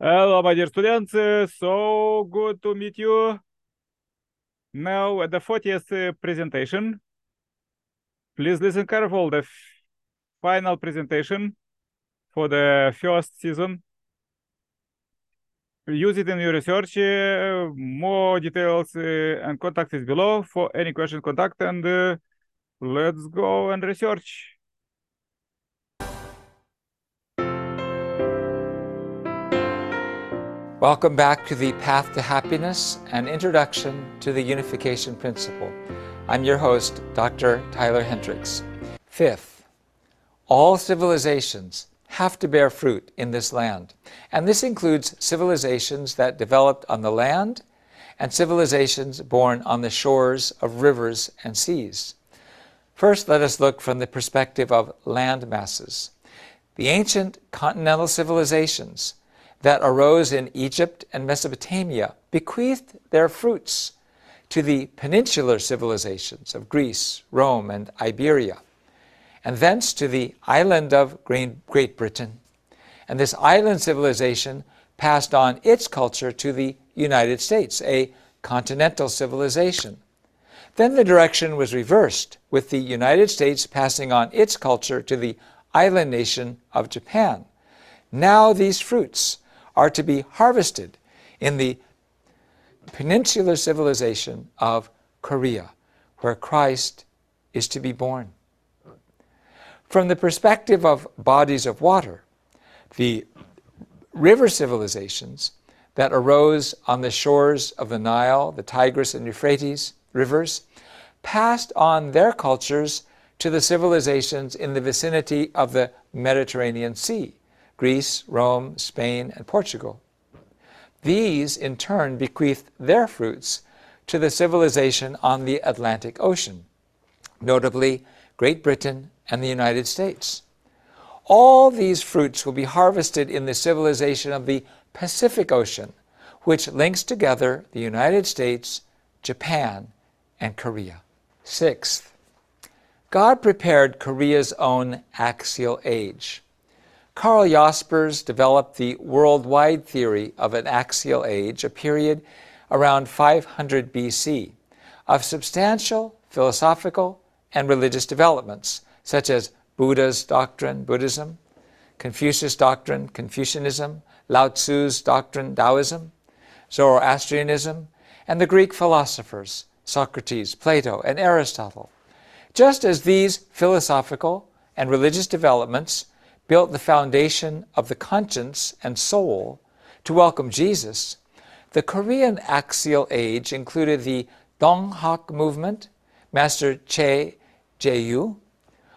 Hello, my dear students. So good to meet you. Now, at the 40th uh, presentation, please listen careful. The final presentation for the first season. Use it in your research. uh, More details uh, and contact is below. For any question, contact and let's go and research. Welcome back to the Path to Happiness and Introduction to the Unification Principle. I'm your host, Dr. Tyler Hendricks. Fifth, all civilizations have to bear fruit in this land, and this includes civilizations that developed on the land and civilizations born on the shores of rivers and seas. First, let us look from the perspective of land masses. The ancient continental civilizations that arose in Egypt and Mesopotamia bequeathed their fruits to the peninsular civilizations of Greece, Rome, and Iberia, and thence to the island of Great Britain. And this island civilization passed on its culture to the United States, a continental civilization. Then the direction was reversed, with the United States passing on its culture to the island nation of Japan. Now these fruits are to be harvested in the peninsular civilization of Korea, where Christ is to be born. From the perspective of bodies of water, the river civilizations that arose on the shores of the Nile, the Tigris, and Euphrates rivers passed on their cultures to the civilizations in the vicinity of the Mediterranean Sea Greece, Rome, Spain, and Portugal. These, in turn, bequeathed their fruits to the civilization on the Atlantic Ocean, notably Great Britain and the United States. All these fruits will be harvested in the civilization of the Pacific Ocean, which links together the United States, Japan, and Korea. Sixth, God prepared Korea's own axial age. Karl Jaspers developed the worldwide theory of an axial age, a period around 500 BC, of substantial philosophical and religious developments, such as Buddha's doctrine, Buddhism, Confucius' doctrine, Confucianism, Lao Tzu's doctrine, Taoism, Zoroastrianism, and the Greek philosophers, Socrates, Plato, and Aristotle. Just as these philosophical and religious developments built the foundation of the conscience and soul to welcome Jesus, the Korean axial age included the Donghak movement, Master Che Jae-yu,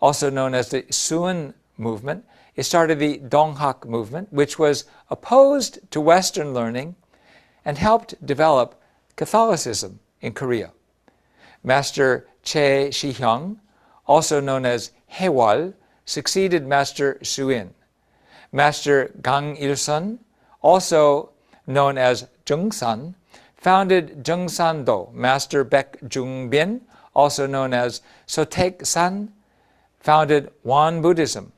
also known as the Suin movement. It started the Donghak movement, which was opposed to Western learning and helped develop Catholicism in Korea. Master Che Shi-hyung, also known as Haewol, succeeded Master Suin. Master Gang Il-sun, also known as Jungsan, founded Jungsan-do. Master Baek Jung-bin, also known as Sotaek-san, founded Won Buddhism.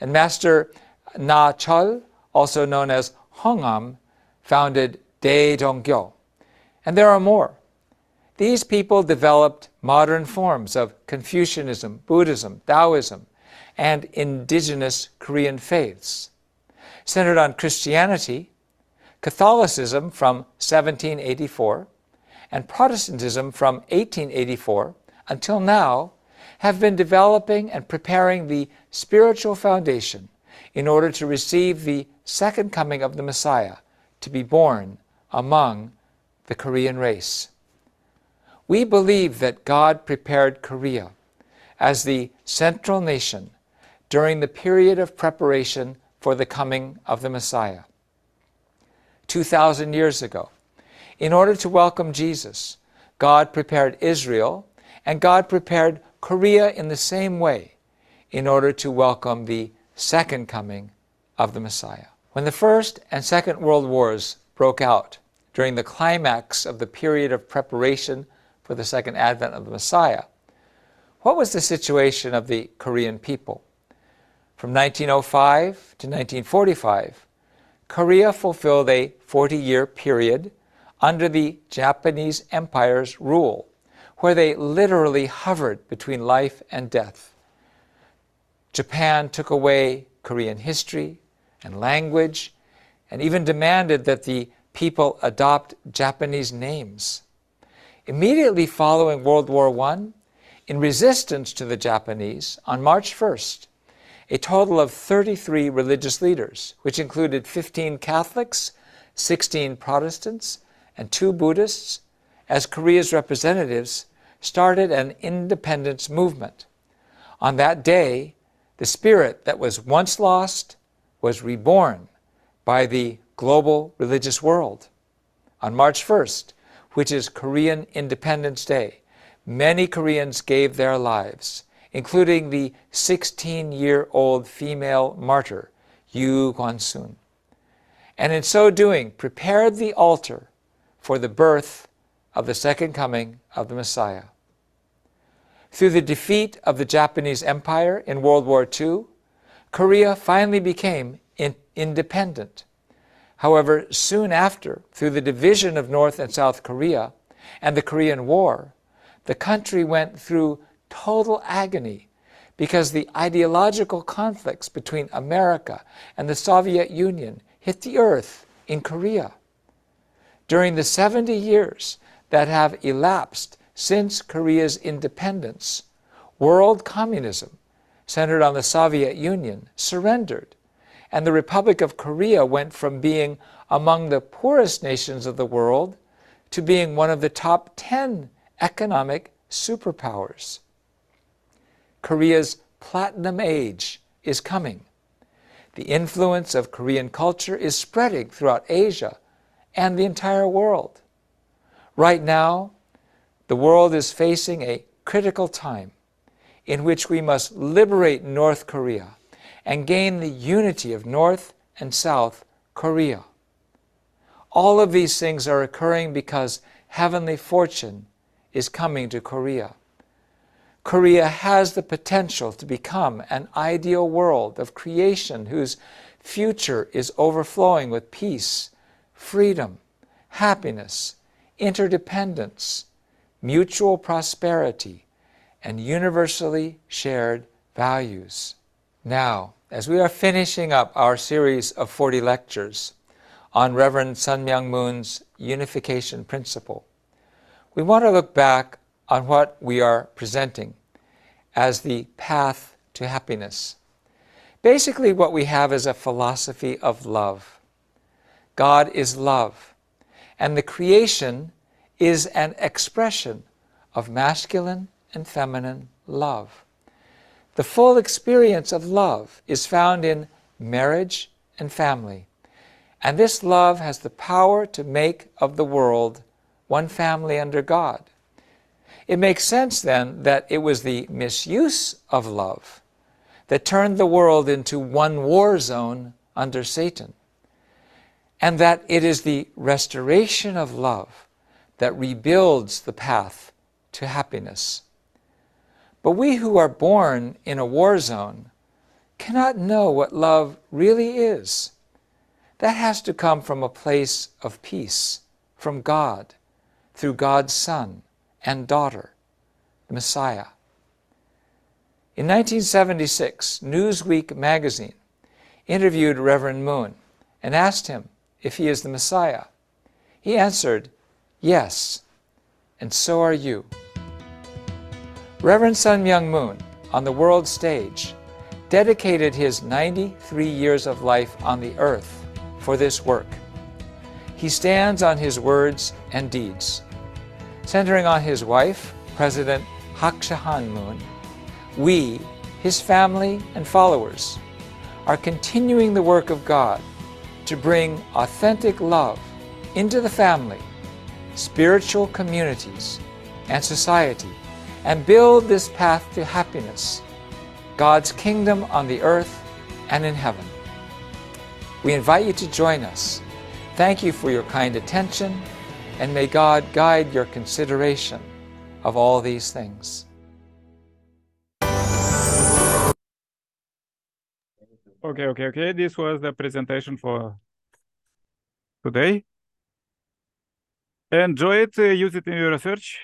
And Master Na Chol, also known as Hongam, founded Dae-jong-gyo. And there are more. These people developed modern forms of Confucianism, Buddhism, Taoism, and indigenous Korean faiths. Centered on Christianity, Catholicism from 1784, and Protestantism from 1884 until now have been developing and preparing the spiritual foundation in order to receive the second coming of the Messiah to be born among the Korean race. We believe that God prepared Korea as the central nation during the period of preparation for the coming of the Messiah. 2,000 years ago, in order to welcome Jesus, God prepared Israel and God prepared Korea in the same way in order to welcome the second coming of the Messiah. When the First and Second World Wars broke out during the climax of the period of preparation for the second advent of the Messiah, what was the situation of the Korean people? From 1905 to 1945, Korea fulfilled a 40 year period under the Japanese Empire's rule, where they literally hovered between life and death. Japan took away Korean history and language and even demanded that the people adopt Japanese names. Immediately following World War I, in resistance to the Japanese, on March 1st, a total of 33 religious leaders, which included 15 Catholics, 16 Protestants, and two Buddhists, as Korea's representatives, started an independence movement. On that day, the spirit that was once lost was reborn by the global religious world. On March 1st, which is Korean Independence Day, many Koreans gave their lives, including the 16 year old female martyr, Yu Guansun, and in so doing prepared the altar for the birth of the second coming of the Messiah. Through the defeat of the Japanese Empire in World War II, Korea finally became in independent. However, soon after, through the division of North and South Korea and the Korean War, the country went through total agony because the ideological conflicts between America and the Soviet Union hit the earth in Korea. During the 70 years that have elapsed since Korea's independence, world communism, centered on the Soviet Union, surrendered, and the Republic of Korea went from being among the poorest nations of the world to being one of the top 10 economic superpowers. Korea's platinum age is coming. The influence of Korean culture is spreading throughout Asia and the entire world. Right now, the world is facing a critical time in which we must liberate North Korea and gain the unity of North and South Korea. All of these things are occurring because heavenly fortune is coming to Korea. Korea has the potential to become an ideal world of creation whose future is overflowing with peace, freedom, happiness, interdependence, mutual prosperity, and universally shared values. Now, as we are finishing up our series of 40 lectures on Reverend Sun Myung Moon's unification principle, we want to look back on what we are presenting as the path to happiness. Basically, what we have is a philosophy of love. God is love, and the creation is an expression of masculine and feminine love. The full experience of love is found in marriage and family, and this love has the power to make of the world one family under God. It makes sense then that it was the misuse of love that turned the world into one war zone under Satan, and that it is the restoration of love that rebuilds the path to happiness. But we who are born in a war zone cannot know what love really is. That has to come from a place of peace, from God, through God's Son and daughter, the Messiah. In 1976, Newsweek magazine interviewed Reverend Moon and asked him if he is the Messiah. He answered, Yes, and so are you. Reverend Sun Myung Moon, on the world stage, dedicated his 93 years of life on the earth for this work. He stands on his words and deeds. Centering on his wife, President Hak Ja Han Moon, we, his family and followers, are continuing the work of God to bring authentic love into the family, spiritual communities, and society, and build this path to happiness, God's kingdom on the earth and in heaven. We invite you to join us. Thank you for your kind attention and may God guide your consideration of all these things. Okay, okay, okay. This was the presentation for today. Enjoy it, uh, use it in your research.